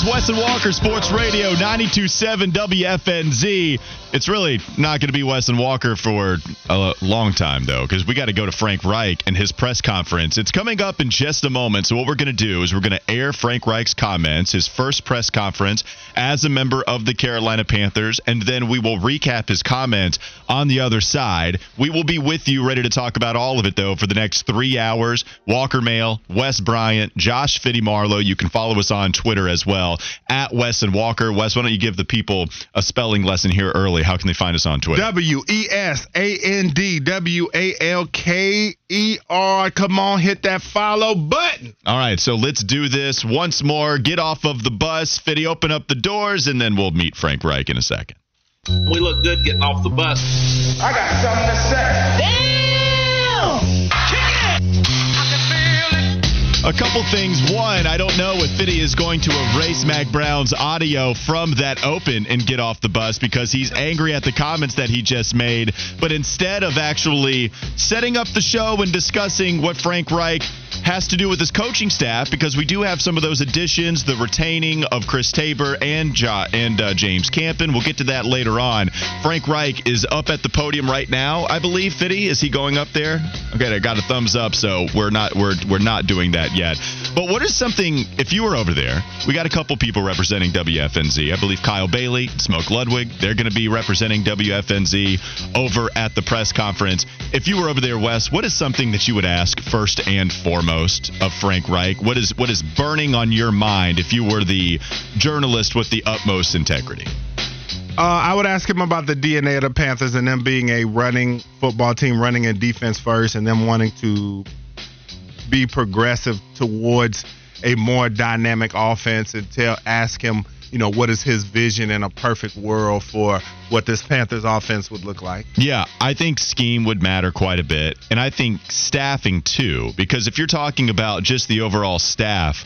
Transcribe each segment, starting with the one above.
It's Wes and Walker Sports Radio 92.7 WFNZ. It's really not going to be Wes and Walker for a long time, though, because we got to go to Frank Reich and his press conference. It's coming up in just a moment. So, what we're going to do is we're going to air Frank Reich's comments, his first press conference as a member of the Carolina Panthers, and then we will recap his comments on the other side. We will be with you ready to talk about all of it, though, for the next three hours. Walker Mail, Wes Bryant, Josh Fitty Marlowe. You can follow us on Twitter as well at Wes and Walker. Wes, why don't you give the people a spelling lesson here early? How can they find us on Twitter? W E S A N D W A L K E R. Come on, hit that follow button. All right, so let's do this once more. Get off of the bus, Fitty, open up the doors, and then we'll meet Frank Reich in a second. We look good getting off the bus. I got something to say. A couple things. One, I don't know if Fitty is going to erase Mack Brown's audio from that open and get off the bus because he's angry at the comments that he just made. But instead of actually setting up the show and discussing what Frank Reich has to do with his coaching staff, because we do have some of those additions, the retaining of Chris Tabor and and uh, James Campen. We'll get to that later on. Frank Reich is up at the podium right now, I believe. Fitty, is he going up there? Okay, I got a thumbs up, so we're not we're we're not doing that yet. But what is something? If you were over there, we got a couple people representing WFNZ. I believe Kyle Bailey, Smoke Ludwig, they're going to be representing WFNZ over at the press conference. If you were over there, Wes, what is something that you would ask first and foremost of Frank Reich? What is what is burning on your mind if you were the journalist with the utmost integrity? Uh, I would ask him about the DNA of the Panthers and them being a running football team, running in defense first, and them wanting to be progressive towards a more dynamic offense. And tell, ask him, you know, what is his vision in a perfect world for what this Panthers offense would look like. Yeah, I think scheme would matter quite a bit. And I think staffing too, because if you're talking about just the overall staff,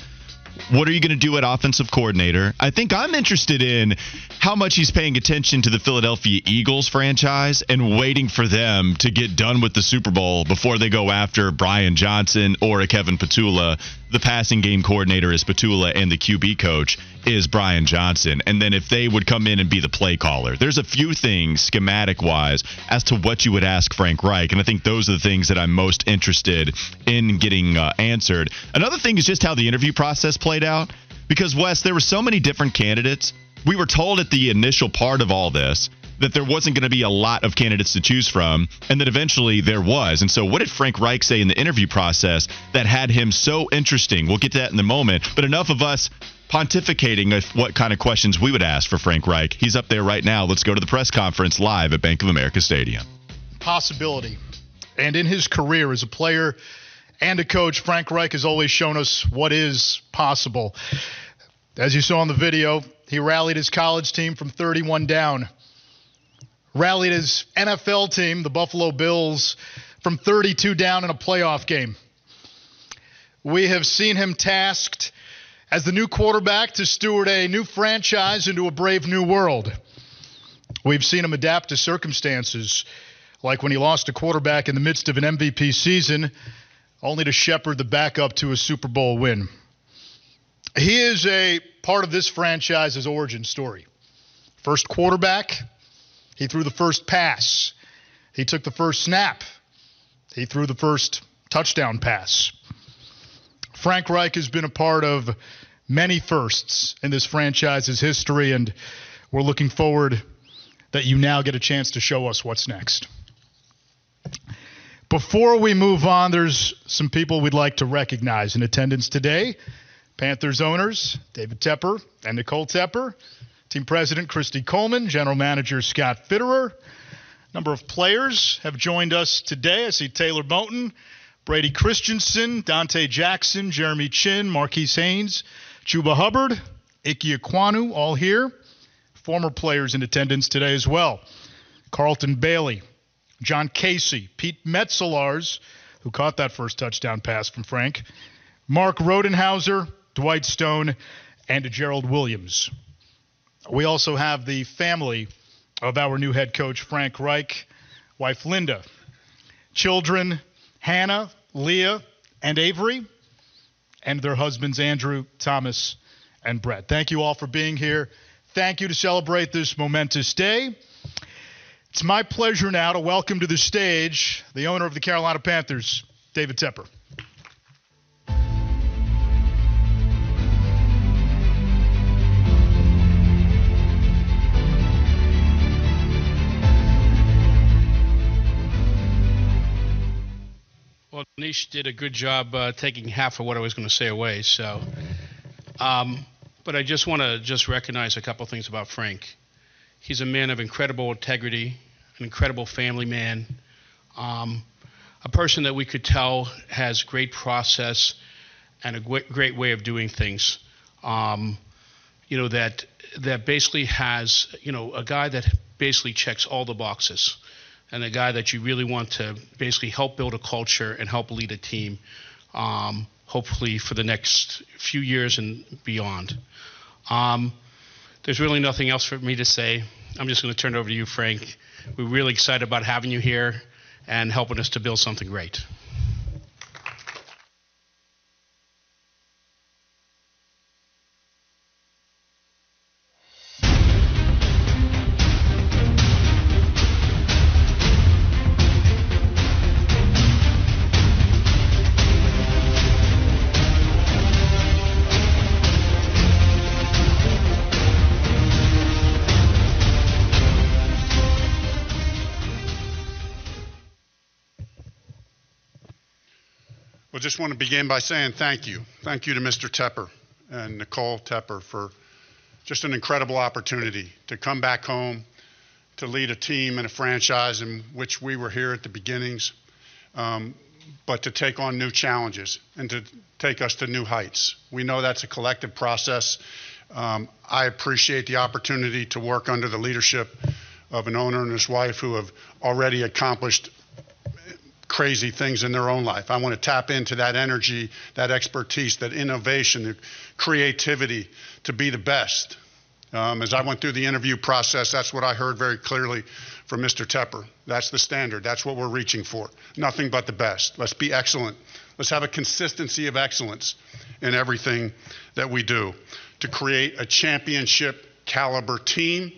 what are you going to do at offensive coordinator? I think I'm interested in how much he's paying attention to the Philadelphia Eagles franchise and waiting for them to get done with the Super Bowl before they go after Brian Johnson or a Kevin Patullo. The passing game coordinator is Patullo and the QB coach is Brian Johnson. And then if they would come in and be the play caller, there's a few things schematic wise as to what you would ask Frank Reich. And I think those are the things that I'm most interested in getting uh, answered. Another thing is just how the interview process played out. Because, Wes, there were so many different candidates. We were told at the initial part of all this that there wasn't going to be a lot of candidates to choose from, and that eventually there was. And so, what did Frank Reich say in the interview process that had him so interesting? We'll get to that in a moment. But enough of us pontificating of what kind of questions we would ask for Frank Reich. He's up there right now. Let's go to the press conference live at Bank of America Stadium. Possibility. And in his career as a player and a coach, Frank Reich has always shown us what is possible. As you saw in the video, he rallied his college team from 31 down, rallied his NFL team, the Buffalo Bills, from 32 down in a playoff game. We have seen him tasked as the new quarterback to steward a new franchise into a brave new world. We've seen him adapt to circumstances, like when he lost a quarterback in the midst of an MVP season, only to shepherd the backup to a Super Bowl win. He is a part of this franchise's origin story. First quarterback, he threw the first pass, he took the first snap, he threw the first touchdown pass. Frank Reich has been a part of many firsts in this franchise's history, and we're looking forward that you now get a chance to show us what's next. Before we move on, there's some people we'd like to recognize in attendance today. Panthers owners David Tepper and Nicole Tepper, team president Christy Coleman, general manager Scott Fitterer. A Number of players have joined us today. I see Taylor Moton, Brady Christensen, Donte Jackson, Jeremy Chinn, Marquis Haynes, Chuba Hubbard, Ike Ekwonu, all here. Former players in attendance today as well. Carlton Bailey, John Casey, Pete Metzelaars, who caught that first touchdown pass from Frank, Mark Rodenhauser, Dwight Stone, and Gerald Williams. We also have the family of our new head coach, Frank Reich, wife Linda, children Hannah, Leah, and Avery, and their husbands Andrew, Thomas, and Brett. Thank you all for being here. Thank you to celebrate this momentous day. It's my pleasure now to welcome to the stage the owner of the Carolina Panthers, David Tepper. Well, Nish did a good job uh, taking half of what I was going to say away. So, um, but I just want to just recognize a couple things about Frank. He's a man of incredible integrity, an incredible family man, um, a person that we could tell has great process and a great way of doing things. Um, you know that that basically has you know a guy that basically checks all the boxes and a guy that you really want to basically help build a culture and help lead a team, um, hopefully for the next few years and beyond. Um, there's really nothing else for me to say. I'm just going to turn it over to you, Frank. We're really excited about having you here and helping us to build something great. Just want to begin by saying thank you. Thank you to Mr. Tepper and Nicole Tepper for just an incredible opportunity to come back home, to lead a team and a franchise in which we were here at the beginnings, um, but to take on new challenges and to take us to new heights. We know that's a collective process. Um, I appreciate the opportunity to work under the leadership of an owner and his wife who have already accomplished crazy things in their own life. I want to tap into that energy, that expertise, that innovation, the creativity to be the best. Um, as I went through the interview process, that's what I heard very clearly from Mr. Tepper. That's the standard. That's what we're reaching for. Nothing but the best. Let's be excellent. Let's have a consistency of excellence in everything that we do to create a championship caliber team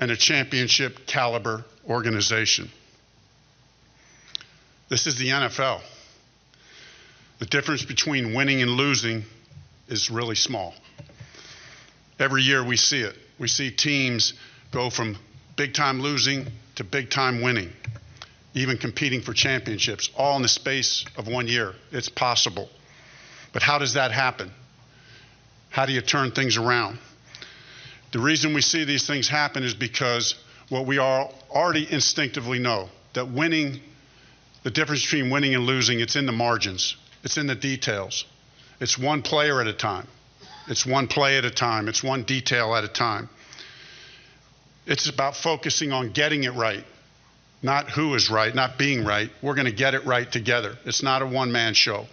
and a championship caliber organization. This is the NFL. The difference between winning and losing is really small. Every year we see it. We see teams go from big time losing to big time winning, even competing for championships, all in the space of one year. It's possible. But how does that happen? How do you turn things around? The reason we see these things happen is because what we all already instinctively know that winning the difference between winning and losing, it's in the margins, it's in the details. It's one player at a time, it's one play at a time, it's one detail at a time. It's about focusing on getting it right, not who is right, not being right. We're going to get it right together. It's not a one man show.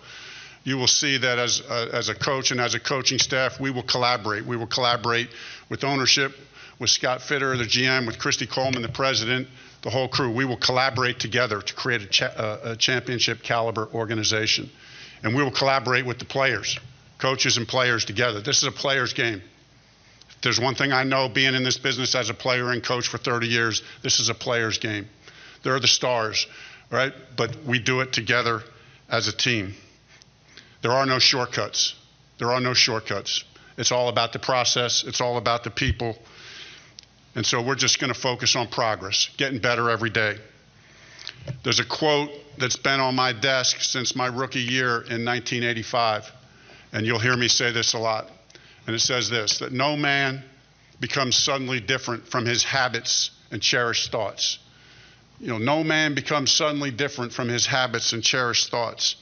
You will see that as a, as a coach and as a coaching staff, we will collaborate. We will collaborate with ownership, with Scott Fitterer, the GM, with Christy Coleman, the president, the whole crew, we will collaborate together to create a, cha- uh, a, championship caliber organization. And we will collaborate with the players, coaches and players together. This is a player's game. If there's one thing I know being in this business as a player and coach for 30 years, this is a player's game. They're the stars, right? But we do it together as a team. There are no shortcuts. There are no shortcuts. It's all about the process, it's all about the people and so we're just going to focus on progress, getting better every day. There's a quote that's been on my desk since my rookie year in 1985, and you'll hear me say this a lot. And it says this that no man becomes suddenly different from his habits and cherished thoughts. You know, no man becomes suddenly different from his habits and cherished thoughts.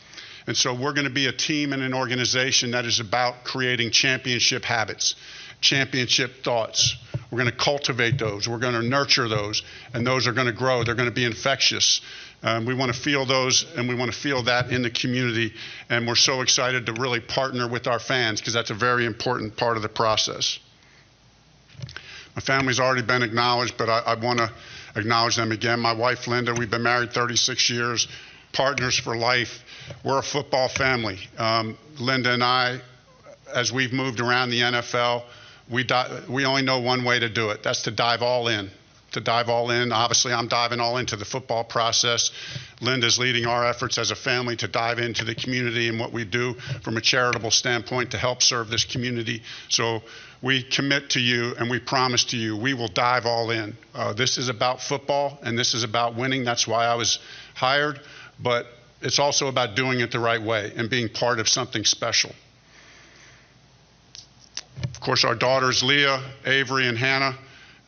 And so we're going to be a team and an organization that is about creating championship habits, championship thoughts, We're going to cultivate those. We're going to nurture those, and those are going to grow. They're going to be infectious. Um, we want to feel those, and we want to feel that in the community. And we're so excited to really partner with our fans because that's a very important part of the process. My family's already been acknowledged, but I, I want to acknowledge them again. My wife, Linda, we've been married 36 years, partners for life. We're a football family. Um, Linda and I, as we've moved around the NFL, we, di- we only know one way to do it. That's to dive all in. To dive all in. Obviously, I'm diving all into the football process. Linda's leading our efforts as a family to dive into the community and what we do from a charitable standpoint to help serve this community. So we commit to you and we promise to you we will dive all in. Uh, this is about football and this is about winning. That's why I was hired. But it's also about doing it the right way and being part of something special. Course, our daughters, Leah, Avery, and Hannah,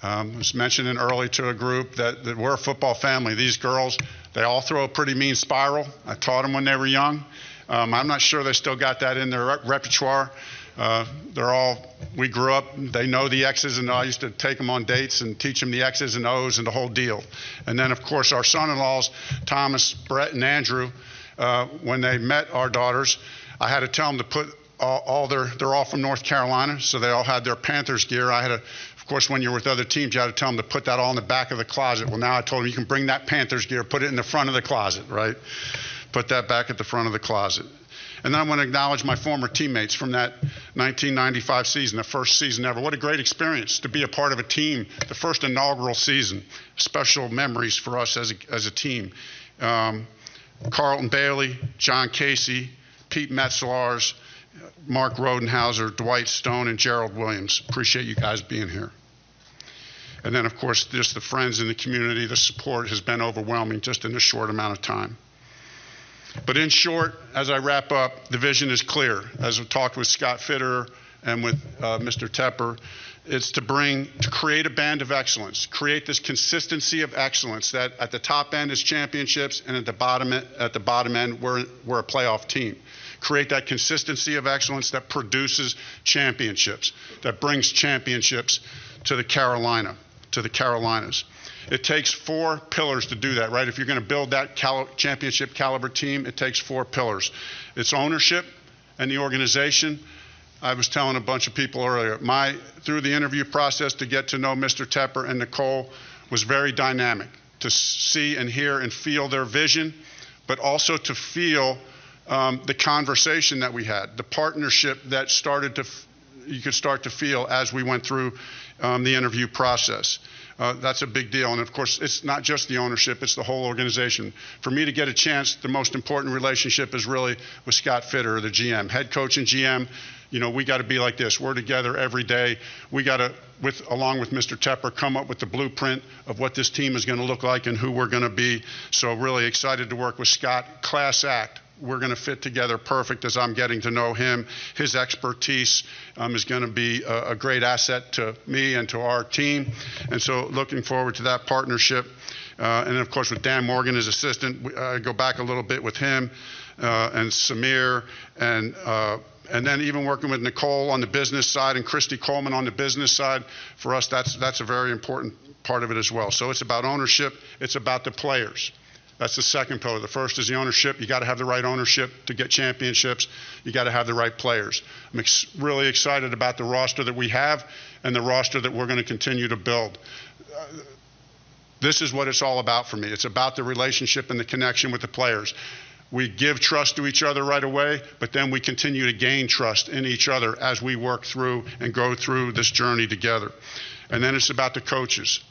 um, was mentioning early to a group that, that we're a football family. These girls, they all throw a pretty mean spiral. I taught them when they were young. Um, I'm not sure they still got that in their re- repertoire. Uh, they're all, we grew up, they know the X's and I used to take them on dates and teach them the X's and O's and the whole deal. And then, of course, our son in laws, Thomas, Brett, and Andrew, uh, when they met our daughters, I had to tell them to put all, all their, they're all from North Carolina, so they all had their Panthers gear. I had of course, when you're with other teams, you had to tell them to put that all in the back of the closet. Well, now I told them you can bring that Panthers gear, put it in the front of the closet, right? Put that back at the front of the closet. And then I want to acknowledge my former teammates from that 1995 season, the first season ever. What a great experience to be a part of a team, the first inaugural season. Special memories for us as a, as a team. Um, Carlton Bailey, John Casey, Pete Metzelaars, Mark Rodenhauser, Dwight Stone, and Gerald Williams. Appreciate you guys being here. And then, of course, just the friends in the community, the support has been overwhelming just in a short amount of time. But in short, as I wrap up, the vision is clear. As we talked with Scott Fitterer and with uh, Mr. Tepper, it's to bring, to create a band of excellence, create this consistency of excellence that at the top end is championships and at the bottom, at the bottom end, we're, we're a playoff team. Create that consistency of excellence that produces championships, that brings championships to the Carolina, to the Carolinas. It takes four pillars to do that, right? If you're going to build that cal- championship caliber team, it takes four pillars. It's ownership and the organization. I was telling a bunch of people earlier, my through the interview process to get to know Mr. Tepper and Nicole was very dynamic to see and hear and feel their vision, but also to feel um, the conversation that we had, the partnership that started to you could start to feel as we went through um, the interview process. Uh, that's a big deal. And of course, it's not just the ownership, it's the whole organization. For me to get a chance, the most important relationship is really with Scott Fitterer, the GM, head coach and GM. You know, we got to be like this. We're together every day. We got to, with along with Mr. Tepper, come up with the blueprint of what this team is going to look like and who we're going to be. So really excited to work with Scott. Class act we're going to fit together perfect as I'm getting to know him. His expertise um, is going to be a, a, great asset to me and to our team. And so, looking forward to that partnership. Uh, and of course, with Dan Morgan as assistant, I go back a little bit with him uh, and Samir and. Uh, and then even working with Nicole on the business side and Christy Coleman on the business side, for us, that's, that's a very important part of it as well. So it's about ownership, it's about the players. That's the second pillar. The first is the ownership. You got to have the right ownership to get championships. You got to have the right players. I'm ex- really excited about the roster that we have and the roster that we're going to continue to build. Uh, this is what it's all about for me. It's about the relationship and the connection with the players. We give trust to each other right away, but then we continue to gain trust in each other as we work through and go through this journey together. And then it's about the coaches.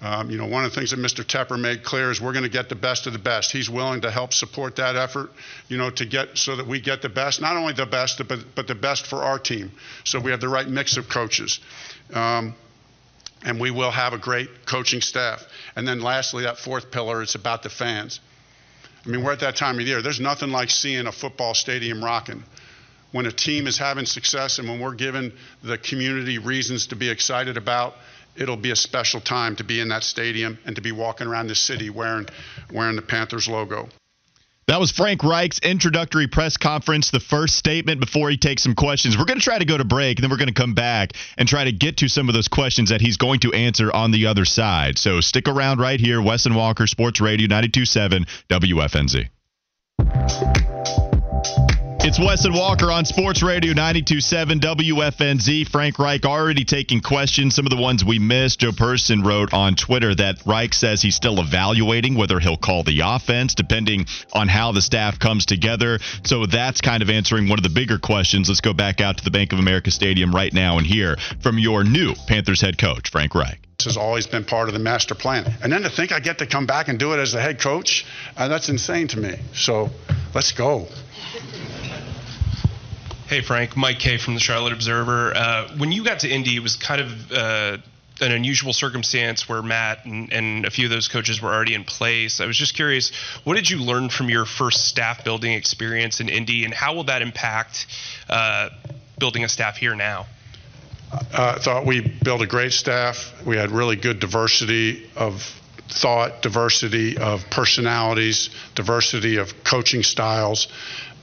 Um, you know, one of the things that Mr. Tepper made clear is we're going to get the best of the best. He's willing to help support that effort, you know, to get so that we get the best, not only the best, but, but the best for our team. So we have the right mix of coaches. Um, and we will have a great coaching staff. And then lastly, that fourth pillar, it's about the fans. I mean, we're at that time of year. There's nothing like seeing a football stadium rocking. When a team is having success and when we're giving the community reasons to be excited about it'll be a special time to be in that stadium and to be walking around the city wearing, wearing the Panthers logo. That was Frank Reich's introductory press conference, the first statement before he takes some questions. We're going to try to go to break, and then we're going to come back and try to get to some of those questions that he's going to answer on the other side. So stick around right here, Wes and Walker, Sports Radio 927 WFNZ. It's Wes and Walker on Sports Radio 927 WFNZ. Frank Reich already taking questions. Some of the ones we missed. Joe Person wrote on Twitter that Reich says he's still evaluating whether he'll call the offense, depending on how the staff comes together. So that's kind of answering one of the bigger questions. Let's go back out to the Bank of America Stadium right now and hear from your new Panthers head coach, Frank Reich This has always been part of the master plan. And then to think I get to come back and do it as the head coach, uh, that's insane to me. So let's go. Hey, Frank. Mike Kaye from the Charlotte Observer. Uh, when you got to Indy, it was kind of uh, an unusual circumstance where Matt and, and, a few of those coaches were already in place. I was just curious, what did you learn from your first staff building experience in Indy, and how will that impact uh, building a staff here now? I thought we built a great staff. We had really good diversity of thought, diversity of personalities, diversity of coaching styles.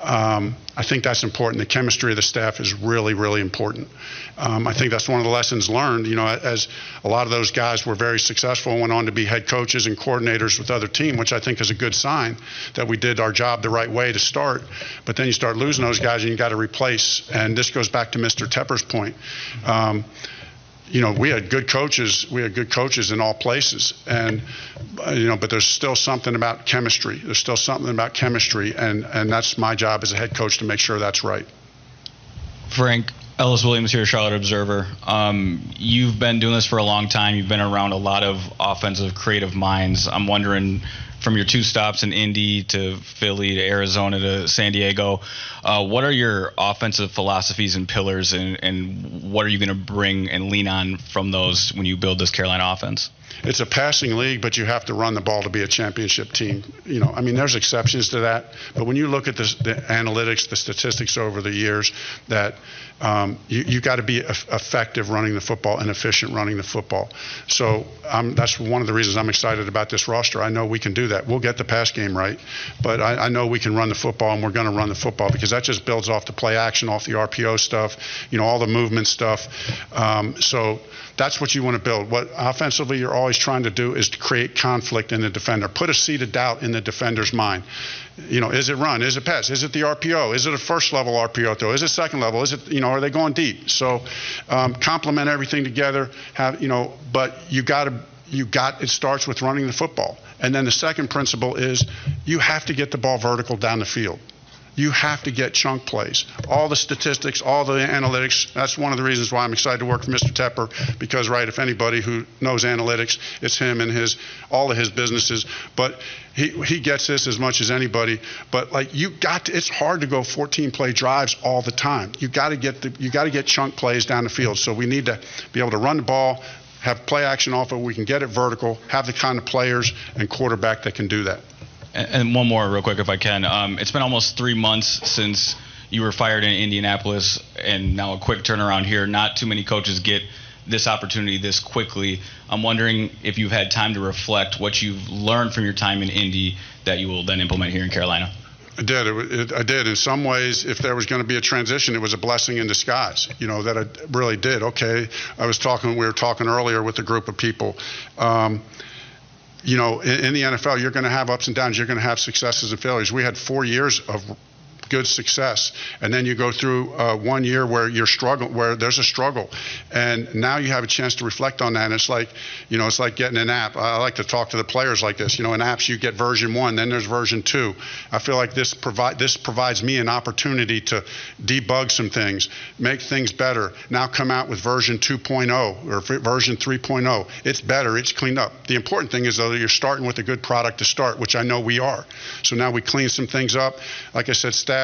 Um, I think that's important. The chemistry of the staff is really, really important. Um, I think that's one of the lessons learned. You know, as a lot of those guys were very successful and went on to be head coaches and coordinators with other teams, which I think is a good sign that we did our job the right way to start. But then you start losing those guys and you got to replace. And this goes back to Mr. Tepper's point. Um, you know, we had good coaches. We had good coaches in all places, and uh, you know, but there's still something about chemistry. There's still something about chemistry, and and that's my job as a head coach to make sure that's right. Frank Ellis Williams here, Charlotte Observer. Um, you've been doing this for a long time. You've been around a lot of offensive, creative minds. I'm wondering from your two stops in Indy to Philly to Arizona to San Diego. Uh, what are your offensive philosophies and pillars, and, and what are you going to bring and lean on from those when you build this Carolina offense? It's a passing league, but you have to run the ball to be a championship team. You know, I mean, there's exceptions to that, but when you look at the, the analytics, the statistics over the years, that um, you, you got to be effective running the football and efficient running the football. So um, that's one of the reasons I'm excited about this roster. I know we can do that. We'll get the pass game right, but I, I know we can run the football, and we're going to run the football because that just builds off the play action, off the RPO stuff, you know, all the movement stuff. Um, so that's what you want to build. What offensively you're always trying to do is to create conflict in the defender. Put a seed of doubt in the defender's mind. You know, is it run? Is it pass? Is it the RPO? Is it a first level RPO throw? Is it second level? Is it you know? Are they going deep? So um, complement everything together. Have you know? But you got to you got it starts with running the football. And then the second principle is you have to get the ball vertical down the field you have to get chunk plays. All the statistics, all the analytics. That's one of the reasons why I'm excited to work for Mr. Tepper because, right, if anybody who knows analytics, it's him and his all of his businesses. But he he gets this as much as anybody. But like you got, to, it's hard to go 14 play drives all the time. You got to get the you got to get chunk plays down the field. So we need to be able to run the ball, have play action off it. We can get it vertical, have the kind of players and quarterback that can do that. And one more, real quick, if I can. Um, it's been almost three months since you were fired in Indianapolis, and now a quick turnaround here. Not too many coaches get this opportunity this quickly. I'm wondering if you've had time to reflect what you've learned from your time in Indy that you will then implement here in Carolina. I did. It, it, I did. In some ways, if there was going to be a transition, it was a blessing in disguise. You know that I really did. Okay, I was talking. We were talking earlier with a group of people. Um, you know, in, in the NFL, you're going to have ups and downs. You're going to have successes and failures. We had four years of good success, and then you go through uh, one year where you're struggling, where there's a struggle, and now you have a chance to reflect on that. And it's like, you know, it's like getting an app. I like to talk to the players like this. You know, in apps you get version one, then there's version two. I feel like this provide this provides me an opportunity to debug some things, make things better. Now come out with version 2.0 or version 3.0. It's better. It's cleaned up. The important thing is though that you're starting with a good product to start, which I know we are. So now we clean some things up. Like I said, staff,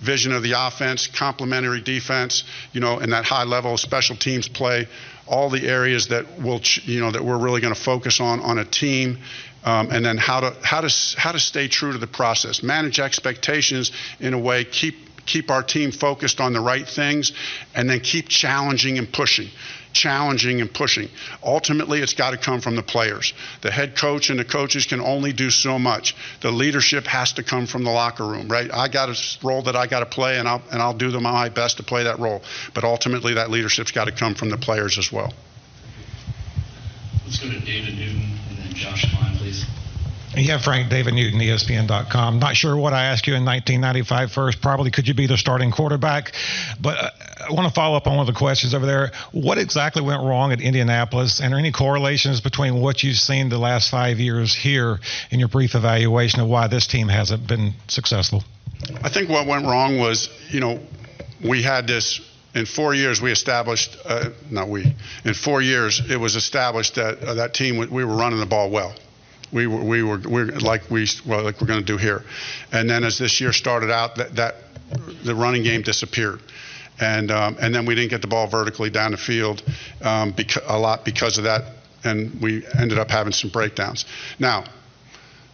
vision of the offense, complementary defense, you know, and that high level special teams play, all the areas that will, you know, that we're really going to focus on on a team. Um, and then how to how to how to stay true to the process, manage expectations in a way, keep keep our team focused on the right things, and then keep challenging and pushing challenging and pushing. Ultimately, it's got to come from the players. The head coach and the coaches can only do so much. The leadership has to come from the locker room, right? I got a role that I got to play, and I'll and I'll do my best to play that role. But ultimately, that leadership's got to come from the players as well. Let's go to David Newton and then Josh Klein, please. Yeah, Frank, David Newton, ESPN.com. Not sure what I asked you in 1995 first. Probably could you be the starting quarterback? But uh, I want to follow up on one of the questions over there. What exactly went wrong at Indianapolis? And are any correlations between what you've seen the last five years here in your brief evaluation of why this team hasn't been successful? I think what went wrong was, you know, we had this in four years we established uh, not we in four years it was established that uh, that team we were running the ball well we were, we were, we like we well, like we're going to do here. And then as this year started out, that, that the running game disappeared. And, um, and then we didn't get the ball vertically down the field um, beca- a lot because of that, and we ended up having some breakdowns. Now,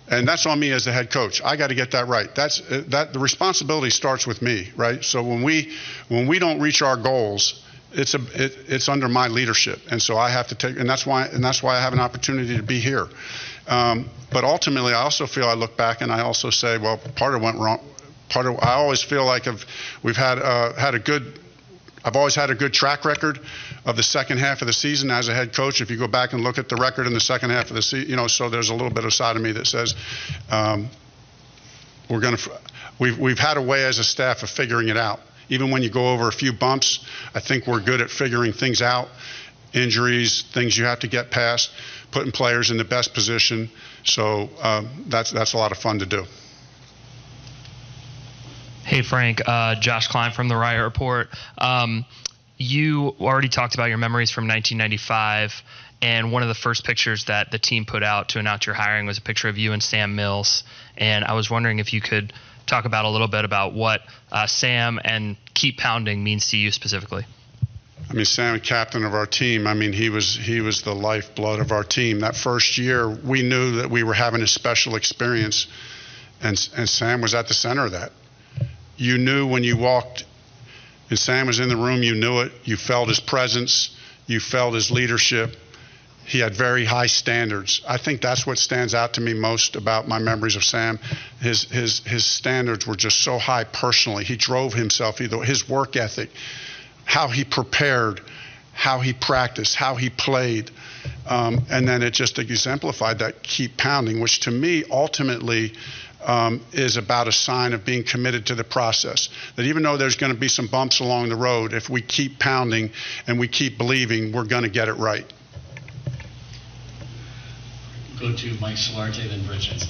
and that's on me as the head coach. I got to get that right. That's uh, that the responsibility starts with me, right? So when we when we don't reach our goals, it's a it, it's under my leadership, and so I have to take, and that's why and that's why I have an opportunity to be here. Um, but ultimately, I also feel I look back and I also say, well, part of went wrong. Part of I always feel like I've, we've had uh, had a good. I've always had a good track record of the second half of the season as a head coach. If you go back and look at the record in the second half of the season, you know, so there's a little bit of side of me that says um, we're going to. We've we've had a way as a staff of figuring it out. Even when you go over a few bumps, I think we're good at figuring things out. Injuries, things you have to get past putting players in the best position. So um, that's that's a lot of fun to do. Hey Frank, uh, Josh Klein from the Riot Report. Um, you already talked about your memories from 1995, and one of the first pictures that the team put out to announce your hiring was a picture of you and Sam Mills. And I was wondering if you could talk about a little bit about what uh, Sam and keep pounding means to you specifically. I mean, Sam, captain of our team. I mean, he was he was the lifeblood of our team. That first year, we knew that we were having a special experience, and and Sam was at the center of that. You knew when you walked, and Sam was in the room. You knew it. You felt his presence. You felt his leadership. He had very high standards. I think that's what stands out to me most about my memories of Sam. His his his standards were just so high personally. He drove himself. Either his work ethic how he prepared, how he practiced, how he played. Um, and then it just exemplified that keep pounding, which to me ultimately um, is about a sign of being committed to the process. That even though there's going to be some bumps along the road, if we keep pounding and we keep believing, we're going to get it right. Go to Mike Solarte, then Jensen.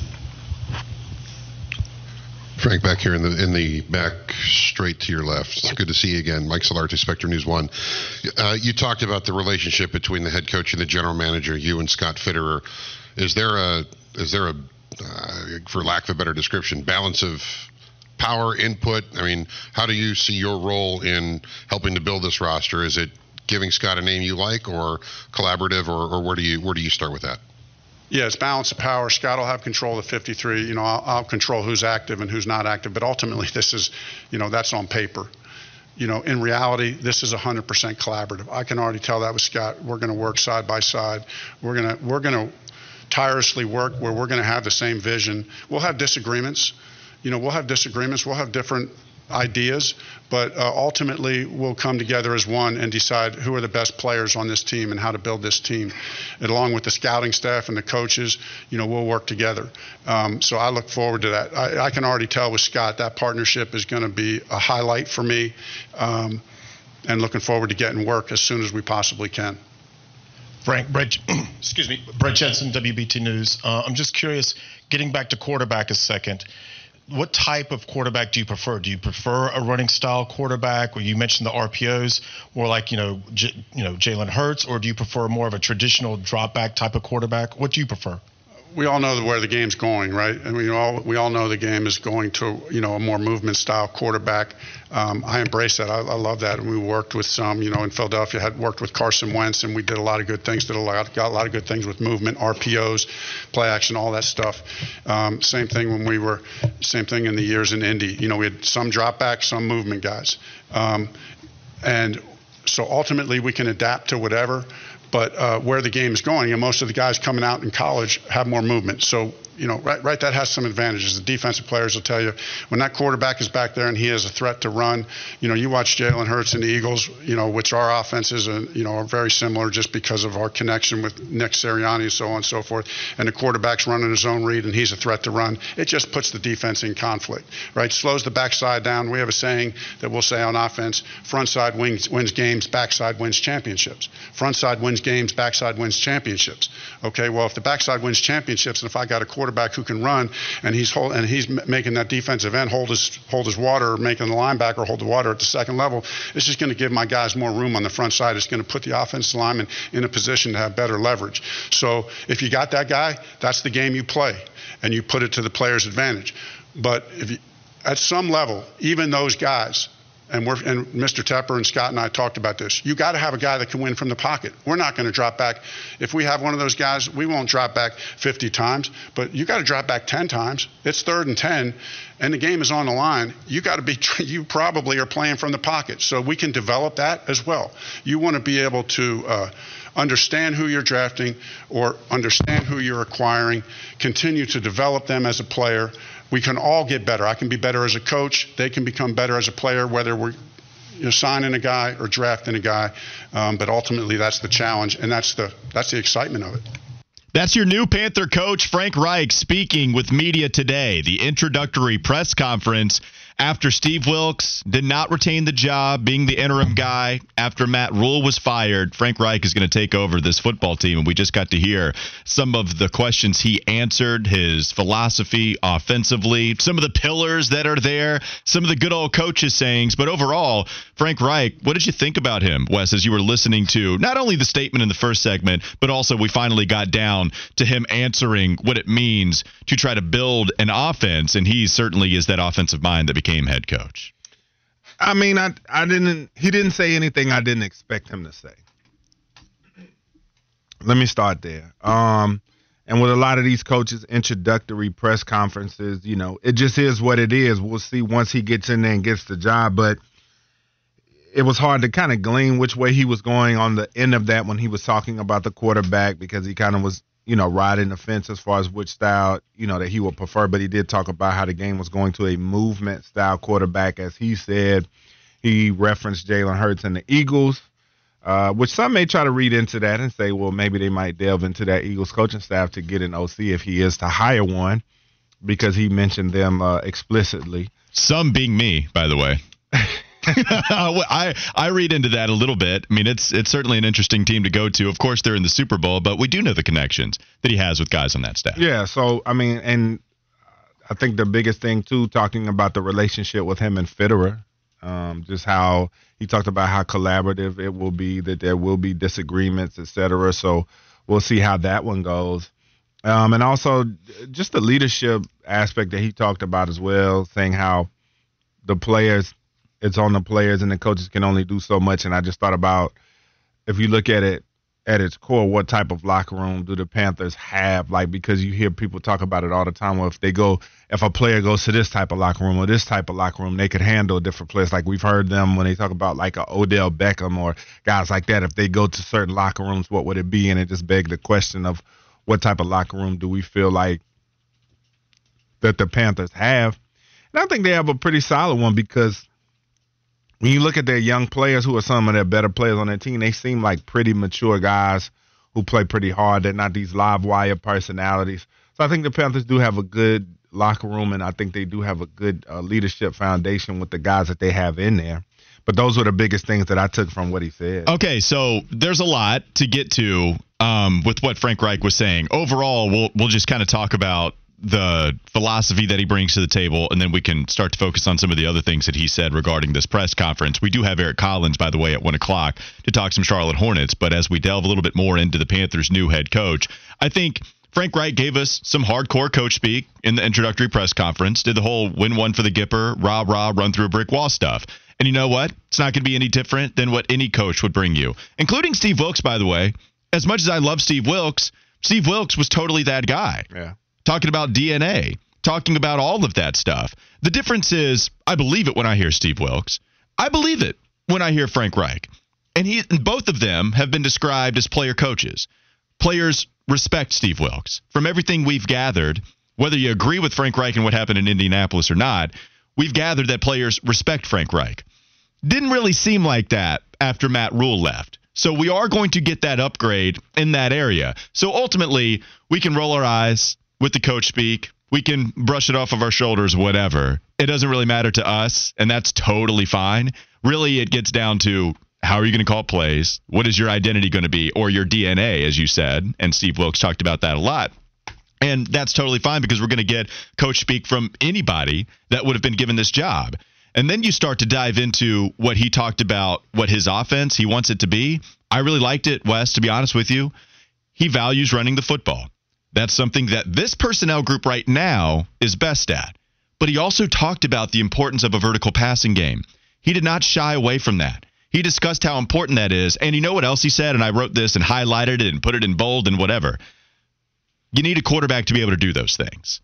Frank, back here in the in the back, straight to your left. It's good to see you again, Mike Solarte, Spectrum News One. Uh, you talked about the relationship between the head coach and the general manager, you and Scott Fitterer. Is there a is there a, uh, for lack of a better description, balance of power input? I mean, how do you see your role in helping to build this roster? Is it giving Scott a name you like, or collaborative, or, or where do you where do you start with that? Yeah, it's balance of power. Scott will have control of 53. You know, I'll, I'll control who's active and who's not active. But ultimately, this is, you know, that's on paper. You know, in reality, this is 100% collaborative. I can already tell that with Scott. We're going to work side by side. We're going to we're going to tirelessly work where we're going to have the same vision. We'll have disagreements. You know, we'll have disagreements. We'll have different ideas, but uh, ultimately we'll come together as one and decide who are the best players on this team and how to build this team. And along with the scouting staff and the coaches, you know, we'll work together. Um, so I look forward to that. I, I, can already tell with Scott that partnership is going to be a highlight for me, um, and looking forward to getting work as soon as we possibly can. Frank, Brett, excuse me, Brett Jensen, WBT News. Uh, I'm just curious, getting back to quarterback a second what type of quarterback do you prefer? Do you prefer a running style quarterback, where you mentioned the RPOs, or like you know, J, you know Jalen Hurts, or do you prefer more of a traditional drop back type of quarterback? What do you prefer? We all know where the game's going, right? And we all we all know the game is going to you know a more movement style quarterback. Um, I embrace that. I, I, love that. And we worked with some, you know, in Philadelphia, had worked with Carson Wentz, and we did a lot of good things. Did a lot, got a lot of good things with movement, RPOs, play action, all that stuff. Um, same thing when we were, same thing in the years in Indy. You know, we had some drop back, some movement guys, um, and so ultimately we can adapt to whatever but uh, where the game is going, and most of the guys coming out in college have more movement. So you know, right, right, that has some advantages. The defensive players will tell you when that quarterback is back there and he has a threat to run. You know, you watch Jalen Hurts and the Eagles, you know, which our offenses, are, you know, are very similar just because of our connection with Nick Sirianni and so on and so forth. And the quarterback's running his own read and he's a threat to run. It just puts the defense in conflict, right? Slows the backside down. We have a saying that we'll say on offense: front side wins, wins games, backside wins championships. Front side wins games, backside wins championships. Okay, well, if the backside wins championships, and if I got a quarterback quarterback who can run, and he's hold, and he's making that defensive end hold his hold his water, making the linebacker hold the water at the second level. It's just going to give my guys more room on the front side. It's going to put the offensive lineman in a position to have better leverage. So if you got that guy, that's the game you play, and you put it to the player's advantage. But if you, at some level, even those guys and and Mr. Tepper and Scott and I talked about this. You got to have a guy that can win from the pocket. We're not going to drop back. If we have one of those guys, we won't drop back 50 times, but you got to drop back 10 times. It's third and 10, and the game is on the line. You got to be. You probably are playing from the pocket, so we can develop that as well. You want to be able to. Uh, understand who you're drafting or understand who you're acquiring, continue to develop them as a player, we can all get better. I can be better as a coach. They can become better as a player, whether we're you know, signing a guy or drafting a guy. Um, but ultimately, that's the challenge, and that's the that's the excitement of it. That's your new Panther coach, Frank Reich, speaking with media today. The introductory press conference after Steve Wilks did not retain the job being the interim guy after Matt Rhule was fired, Frank Reich is going to take over this football team. And we just got to hear some of the questions he answered, his philosophy offensively, some of the pillars that are there, some of the good old coaches' sayings. But overall, Frank Reich, what did you think about him, Wes, as you were listening to not only the statement in the first segment, but also we finally got down to him answering what it means to try to build an offense. And he certainly is that offensive mind that became became head coach? I mean, I I didn't. He didn't say anything I didn't expect him to say. Let me start there. Um, and with a lot of these coaches' introductory press conferences, you know, it just is what it is. We'll see once he gets in there and gets the job. But it was hard to kind of glean which way he was going on the end of that when he was talking about the quarterback because he kind of was you know, riding the fence as far as which style, you know, that he would prefer. But he did talk about how the game was going to a movement style quarterback, as he said. He referenced Jalen Hurts and the Eagles, uh, which some may try to read into that and say, well, maybe they might delve into that Eagles coaching staff to get an OC if he is to hire one, because he mentioned them uh, explicitly. Some being me, by the way. I I read into that a little bit. I mean, it's it's certainly an interesting team to go to. Of course, they're in the Super Bowl, but we do know the connections that he has with guys on that staff. Yeah. So I mean, and I think the biggest thing too, talking about the relationship with him and Fitterer, um, just how he talked about how collaborative it will be, that there will be disagreements, etc. So we'll see how that one goes. Um, and also just the leadership aspect that he talked about as well, saying how the players it's on the players and the coaches can only do so much. And I just thought about if you look at it at its core, what type of locker room do the Panthers have? Like because you hear people talk about it all the time. Well, if they go, if a player goes to this type of locker room or this type of locker room, they could handle different players. Like we've heard them when they talk about like a Odell Beckham or guys like that. If they go to certain locker rooms, what would it be? And it just begs the question of what type of locker room do we feel like that the Panthers have? And I think they have a pretty solid one because when you look at their young players who are some of their better players on their team, they seem like pretty mature guys who play pretty hard. They're not these live wire personalities. So I think the Panthers do have a good locker room, and I think they do have a good uh, leadership foundation with the guys that they have in there. But those were the biggest things that I took from what he said. Okay, so there's a lot to get to um, with what Frank Reich was saying. Overall, we'll we'll just kind of talk about the philosophy that he brings to the table, and then we can start to focus on some of the other things that he said regarding this press conference. We do have Eric Collins, by the way, at one o'clock to talk some Charlotte Hornets. But as we delve a little bit more into the Panthers' new head coach, I think Frank Reich gave us some hardcore coach speak in the introductory press conference, did the whole win one for the Gipper, rah, rah, run through a brick wall stuff. And you know what? It's not going to be any different than what any coach would bring you, including Steve Wilks, by the way. As much as I love Steve Wilks, Steve Wilks was totally that guy. Yeah. Talking about DNA, talking about all of that stuff. The difference is, I believe it when I hear Steve Wilks. I believe it when I hear Frank Reich. And he and both of them have been described as player coaches. Players respect Steve Wilks. From everything we've gathered, whether you agree with Frank Reich and what happened in Indianapolis or not, we've gathered that players respect Frank Reich. Didn't really seem like that after Matt Rhule left. So we are going to get that upgrade in that area. So ultimately, we can roll our eyes with the coach speak. We can brush it off of our shoulders, whatever. It doesn't really matter to us, and that's totally fine. Really, it gets down to how are you going to call plays? What is your identity going to be, or your DNA, as you said? And Steve Wilks talked about that a lot. And that's totally fine because we're going to get coach speak from anybody that would have been given this job. And then you start to dive into what he talked about, what his offense he wants it to be. I really liked it, Wes, to be honest with you. He values running the football. That's something that this personnel group right now is best at. But he also talked about the importance of a vertical passing game. He did not shy away from that. He discussed how important that is. And you know what else he said? And I wrote this and highlighted it and put it in bold and whatever. You need a quarterback to be able to do those things.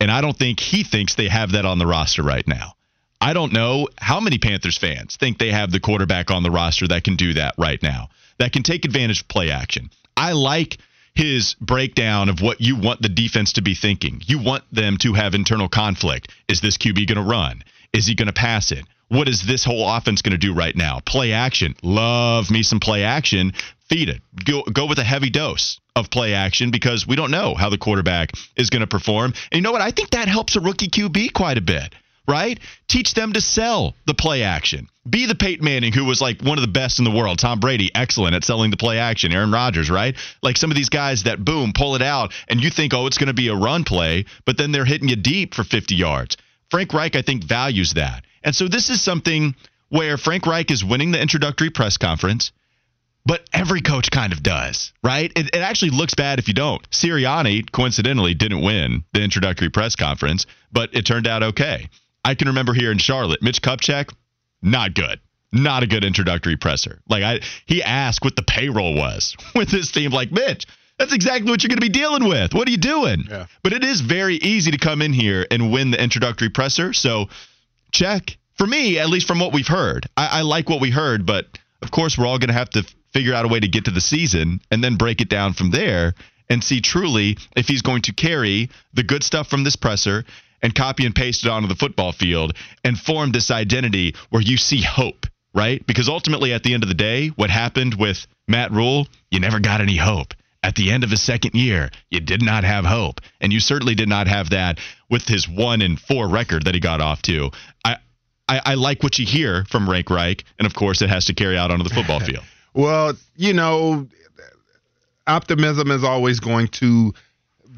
And I don't think he thinks they have that on the roster right now. I don't know how many Panthers fans think they have the quarterback on the roster that can do that right now, that can take advantage of play action. I like his breakdown of what you want the defense to be thinking. You want them to have internal conflict. Is this QB going to run? Is he going to pass it? What is this whole offense going to do right now? Play action. Love me some play action. Feed it. Go, go with a heavy dose of play action because we don't know how the quarterback is going to perform. And you know what? I think that helps a rookie QB quite a bit right? Teach them to sell the play action. Be the Peyton Manning, who was like one of the best in the world. Tom Brady, excellent at selling the play action. Aaron Rodgers, right? Like some of these guys that boom, pull it out, and you think, oh, it's going to be a run play, but then they're hitting you deep for 50 yards. Frank Reich, I think, values that. And so this is something where Frank Reich is winning the introductory press conference. But every coach kind of does, right? It, it, actually looks bad if you don't. Sirianni, coincidentally, didn't win the introductory press conference, but it turned out okay. I can remember here in Charlotte, Mitch Kupchak, not good. Not a good introductory presser. Like I he asked what the payroll was with this team. Like, Mitch, that's exactly what you're going to be dealing with. What are you doing? Yeah. But it is very easy to come in here and win the introductory presser. So check. For me, at least from what we've heard, I, I like what we heard, but of course we're all going to have to figure out a way to get to the season and then break it down from there and see truly if he's going to carry the good stuff from this presser and copy and paste it onto the football field and form this identity where you see hope, right? Because ultimately, at the end of the day, what happened with Matt Rhule, you never got any hope. At the end of his second year, you did not have hope. And you certainly did not have that with his one and four record that he got off to. I, I, I like what you hear from Frank Reich, and of course, it has to carry out onto the football field. well, you know, optimism is always going to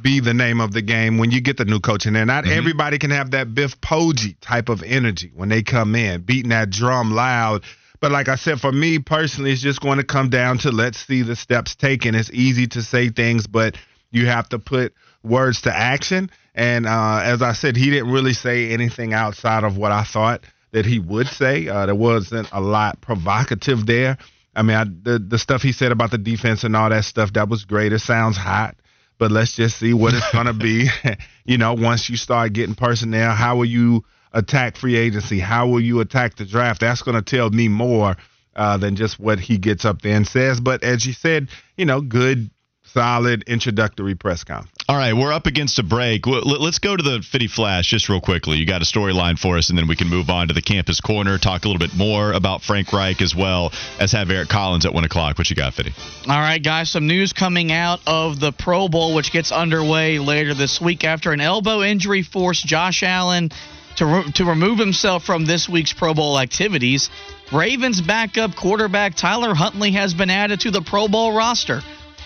be the name of the game when you get the new coach in there. Not mm-hmm. everybody can have that Biff Poggi type of energy when they come in, beating that drum loud. But like I said, for me personally, it's just going to come down to let's see the steps taken. It's easy to say things, but you have to put words to action. And uh, as I said, he didn't really say anything outside of what I thought that he would say. Uh, there wasn't a lot provocative there. I mean, I, the the stuff he said about the defense and all that stuff that was great. It sounds hot but let's just see what it's going to be. you know, once you start getting personnel, how will you attack free agency? How will you attack the draft? That's going to tell me more uh, than just what he gets up there and says. But as you said, you know, good solid introductory press conference. All right, we're up against a break. Let's go to the Fitty Flash just real quickly. You got a storyline for us, and then we can move on to the campus corner, talk a little bit more about Frank Reich as well as have Eric Collins at 1 o'clock. What you got, Fitty? All right, guys, some news coming out of the Pro Bowl, which gets underway later this week after an elbow injury forced Josh Allen to, re- to remove himself from this week's Pro Bowl activities. Ravens backup quarterback Tyler Huntley has been added to the Pro Bowl roster.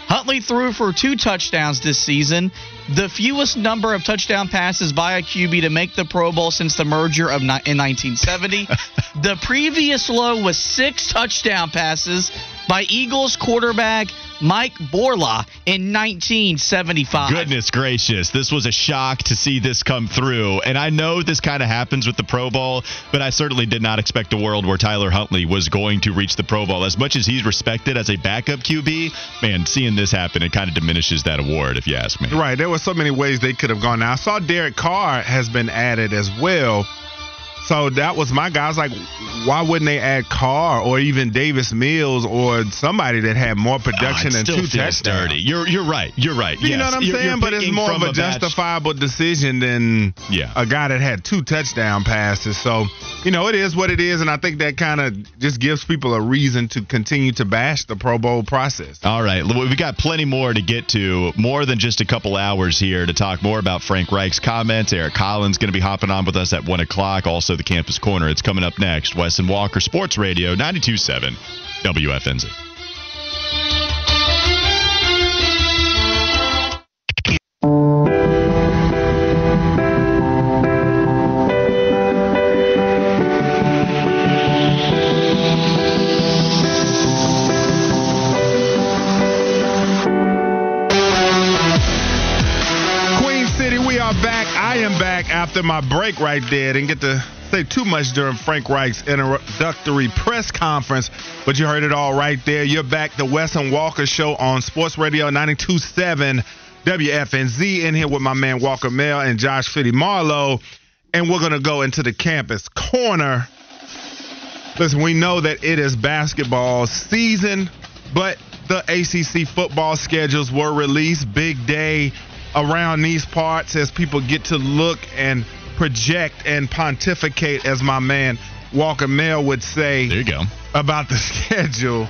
Huntley threw for two touchdowns this season, the fewest number of touchdown passes by a QB to make the Pro Bowl since the merger of ni- in 1970. the previous low was six touchdown passes by Eagles quarterback Mike Boryla in 1975. Goodness gracious. This was a shock to see this come through. And I know this kind of happens with the Pro Bowl, but I certainly did not expect a world where Tyler Huntley was going to reach the Pro Bowl. As much as he's respected as a backup QB, man, seeing this happen, it kind of diminishes that award, if you ask me. Right. There were so many ways they could have gone. Now, I saw Derek Carr has been added as well. So that was my guy. I was like, why wouldn't they add Carr or even Davis Mills or somebody that had more production Ah, than it still two touchdowns? dirty. You're you're right. You're right. You Yes. know what I'm You're- saying? you're but it's more of from a, justifiable decision than Yeah. a guy that had two touchdown passes. So, you know, it is what it is. And I think that kind of just gives people a reason to continue to bash the Pro Bowl process. All right, we got plenty more to get to, more than just a couple hours here to talk more about Frank Reich's comments. Eric Collins going to be hopping on with us at one o'clock. Also, the Campus Corner. It's coming up next. Wes and Walker Sports Radio 92.7 WFNZ. After my break right there. Didn't get to say too much during Frank Reich's introductory press conference, but you heard it all right there. You're back. The Wes and Walker Show on Sports Radio 92.7 WFNZ. In here with my man Walker Mel and Josh Fitty Marlowe. And we're to go into the campus corner. Listen, we know that it is basketball season, but the ACC football schedules were released. Big day around these parts as people get to look and project and pontificate, as my man Walker Mel would say. There you go. About the schedule.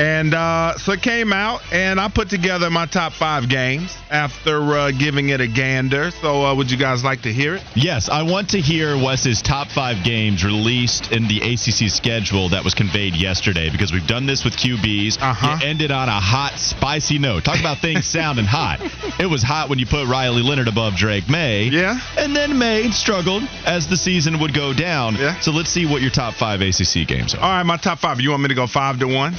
And uh, so it came out, and I put together my top five games after uh, giving it a gander. So, uh, would you guys like to hear it? Yes, I want to hear Wes's top five games released in the ACC schedule that was conveyed yesterday because we've done this with QBs. Uh-huh. You ended on a hot, spicy note. Talk about things sounding hot. It was hot when you put Riley Leonard above Drake Maye. Yeah. And then Maye struggled as the season would go down. Yeah. So let's see what your top five ACC games are. All right, my top five. You want me to go five to one?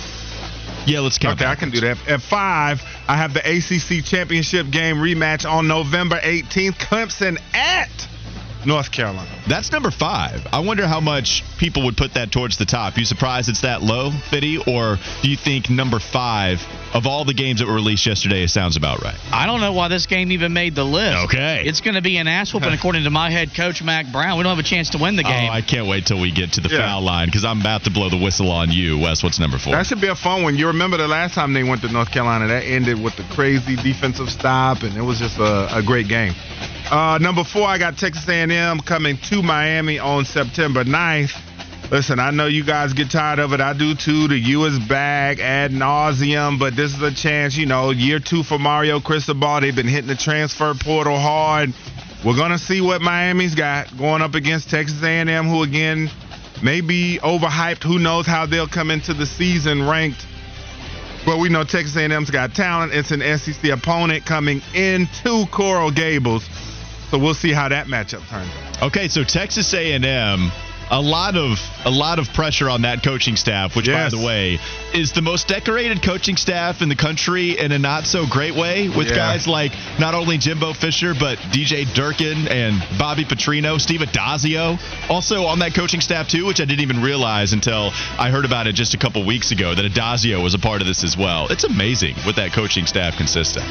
Yeah, let's count. Okay, I can do that. At five, I have the ACC championship game rematch on November 18th. Clemson at North Carolina. That's number five. I wonder how much people would put that towards the top. You surprised it's that low, Fitty? Or do you think number five of all the games that were released yesterday sounds about right? I don't know why this game even made the list. Okay. It's going to be an ass whooping, according to my head coach, Mack Brown. We don't have a chance to win the game. Oh, I can't wait till we get to the Yeah. foul line because I'm about to blow the whistle on you. Wes, what's number four? That should be a fun one. You remember the last time they went to North Carolina? That ended with the crazy defensive stop, and it was just a, a great game. Uh, number four, I got Texas A&M coming to Miami on September 9th. Listen, I know you guys get tired of it. I do too. The U is back ad nauseum, but this is a chance. You know, year two for Mario Cristobal. They've been hitting the transfer portal hard. We're gonna see what Miami's got going up against Texas A&M, who again may be overhyped. Who knows how they'll come into the season ranked? But we know Texas A&M's got talent. It's an SEC opponent coming into Coral Gables, so we'll see how that matchup turns out. Okay, so Texas A&M, a lot of a lot of pressure on that coaching staff, which Yes. by the way is the most decorated coaching staff in the country in a not so great way with Yeah. guys like not only Jimbo Fisher but DJ Durkin and Bobby Petrino, Steve Addazio, also on that coaching staff too, which I didn't even realize until I heard about it just a couple weeks ago that Addazio was a part of this as well. It's amazing what that coaching staff consists of.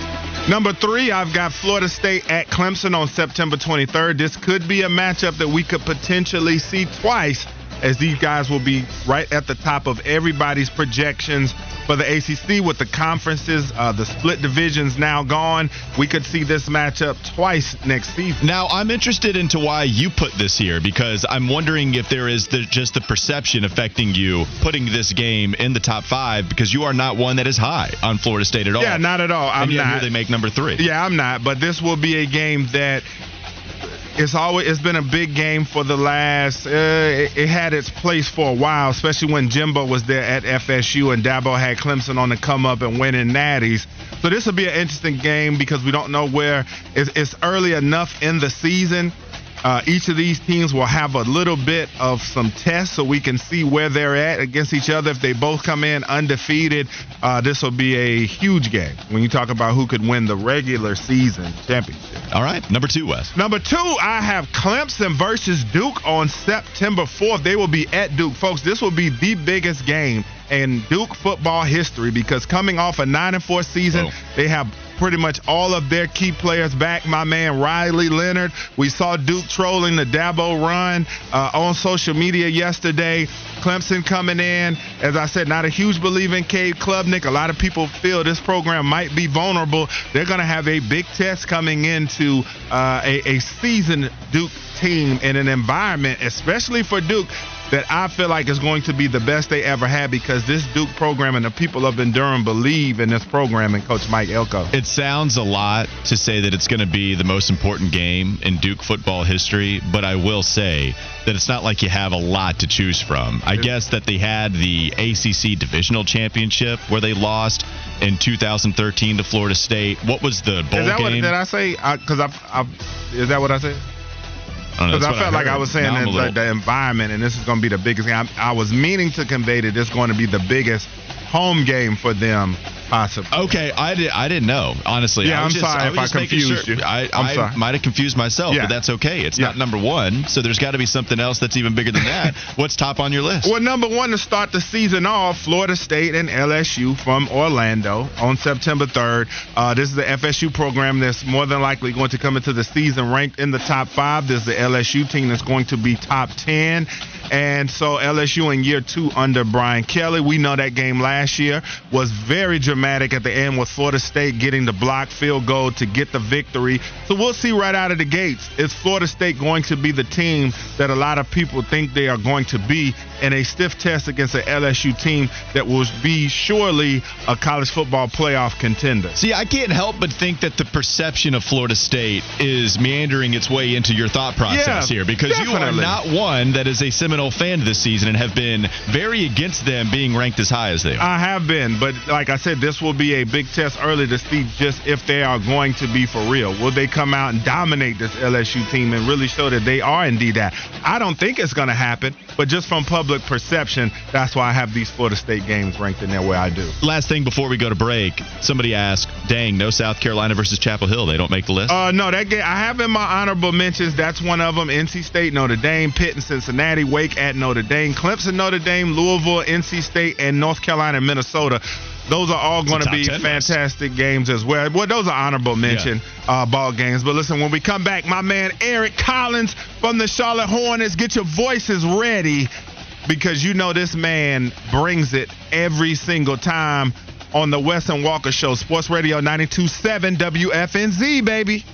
Number three, I've got Florida State at Clemson on September 23rd. This could be a matchup that we could potentially see twice, as these guys will be right at the top of everybody's projections for the ACC with the conferences, uh, the split divisions now gone. We could see this matchup twice next season. Now, I'm interested into why you put this here because I'm wondering if there is the, just the perception affecting you putting this game in the top five because you are not one that is high on Florida State at all. Yeah, not at all. I'm and yet not. here they make number three. Yeah, I'm not. But this will be a game that it's always it's been a big game for the last. Uh, it, it had its place for a while, especially when Jimbo was there at FSU and Dabo had Clemson on the come up and winning natties. So this will be an interesting game because we don't know where it's, it's early enough in the season. Uh, each of these teams will have a little bit of some tests so we can see where they're at against each other. If they both come in undefeated, uh, this will be a huge game when you talk about who could win the regular season championship. All right, number two, Wes. Number two, I have Clemson versus Duke on September 4th. They will be at Duke. Folks, this will be the biggest game in Duke football history because coming off a 9 and 4 season, Whoa. they have pretty much all of their key players back. My man Riley Leonard. We saw Duke trolling the Dabo run uh, on social media yesterday. Clemson coming in. As I said, not a huge believer in Cade Klubnik. A lot of people feel this program might be vulnerable. They're going to have a big test coming into uh, a, a seasoned Duke team in an environment, especially for Duke, that I feel like is going to be the best they ever had because this Duke program and the people of Durham believe in this program and Coach Mike Elko. It sounds a lot to say that it's going to be the most important game in Duke football history, but I will say that it's not like you have a lot to choose from. I guess that they had the ACC Divisional Championship where they lost in 2013 to Florida State. What was the bowl Is that what game? did I say? Because I, I, is that what I said? I know, Because that's I felt like I was saying that the, the environment, and this is going to be the biggest game. I, I was meaning to convey that this is going to be the biggest home game for them possibly. Okay, I, did, I didn't know, honestly. Yeah, I just, sorry I if I confused sure. you. I, I'm I sorry. might have confused myself, Yeah. but that's okay. It's Yeah. not number one, so there's got to be something else that's even bigger than that. What's top on your list? Well, number one to start the season off, Florida State and LSU from Orlando on September 3rd. Uh, this is the FSU program that's more than likely going to come into the season ranked in the top five. This is the LSU team that's going to be top 10. And so LSU in year two under Brian Kelly. We know that game last year was very dramatic at the end with Florida State getting the block field goal to get the victory. So we'll see right out of the gates. Is Florida State going to be the team that a lot of people think they are going to be in a stiff test against an LSU team that will be surely a college football playoff contender? See, I can't help but think that the perception of Florida State is meandering its way into your thought process Yeah, here because you are not one that is a Seminole fan this season and have been very against them being ranked as high as they are. I have been, but like I said, this will be a big test early to see just if they are going to be for real. Will they come out and dominate this LSU team and really show that they are indeed that? I don't think it's going to happen, but just from public perception, that's why I have these Florida State games ranked in there where I do. Last thing before we go to break, somebody asked, dang, no South Carolina versus Chapel Hill. They don't make the list? Uh, no, that game I have in my honorable mentions. That's one of them. NC State, Notre Dame, Pitt, and Cincinnati. Wake at Notre Dame, Clemson, Notre Dame, Louisville, NC State, and North Carolina, Minnesota. Those are all going to be 10 list. fantastic games as well. Well, those are honorable mention uh, ball games. But listen, when we come back, my man Eric Collins from the Charlotte Hornets, get your voices ready because you know this man brings it every single time on the Wes and Walker Show, Sports Radio 92.7 WFNZ, baby.